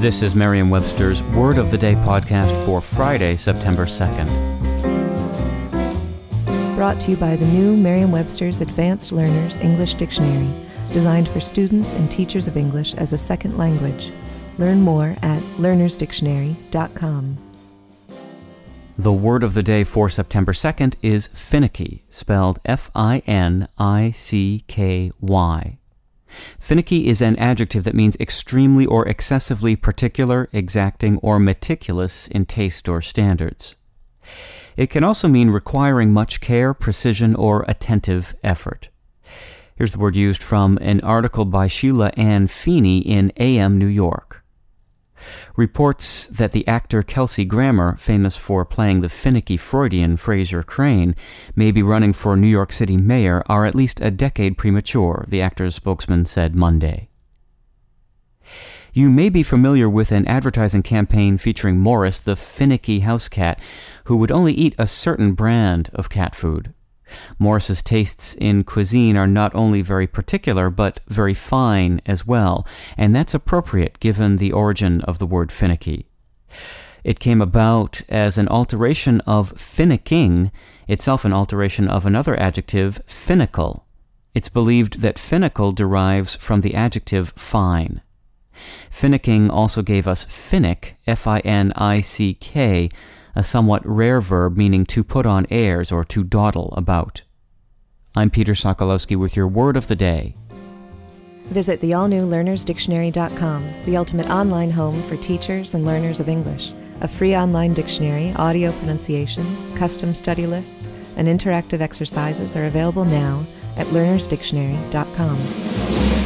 This is Merriam-Webster's Word of the Day podcast for Friday, September 2nd. Brought to you by the new Merriam-Webster's Advanced Learners English Dictionary, designed for students and teachers of English as a second language. Learn more at learnersdictionary.com. The word of the day for September 2nd is finicky, spelled F I N I C K Y. Finicky is an adjective that means extremely or excessively particular, exacting, or meticulous in taste or standards. It can also mean requiring much care, precision, or attentive effort. Here's the word used from an article by Sheila Anne Feeney in AM New York reports that the actor Kelsey Grammer, famous for playing the finicky Freudian Frasier Crane, may be running for New York City mayor are at least a decade premature, the actor's spokesman said Monday. You may be familiar with an advertising campaign featuring Morris, the finicky house cat, who would only eat a certain brand of cat food. Morris's tastes in cuisine are not only very particular, but very fine as well, and that's appropriate given the origin of the word finicky. It came about as an alteration of finicking, itself an alteration of another adjective, finical. It's believed that finical derives from the adjective fine. Finicking also gave us finick, F I N I C K, a somewhat rare verb meaning to put on airs or to dawdle about. I'm Peter Sokolowski with your word of the day. Visit the all new learnersdictionary.com, the ultimate online home for teachers and learners of English. A free online dictionary, audio pronunciations, custom study lists, and interactive exercises are available now at learnersdictionary.com.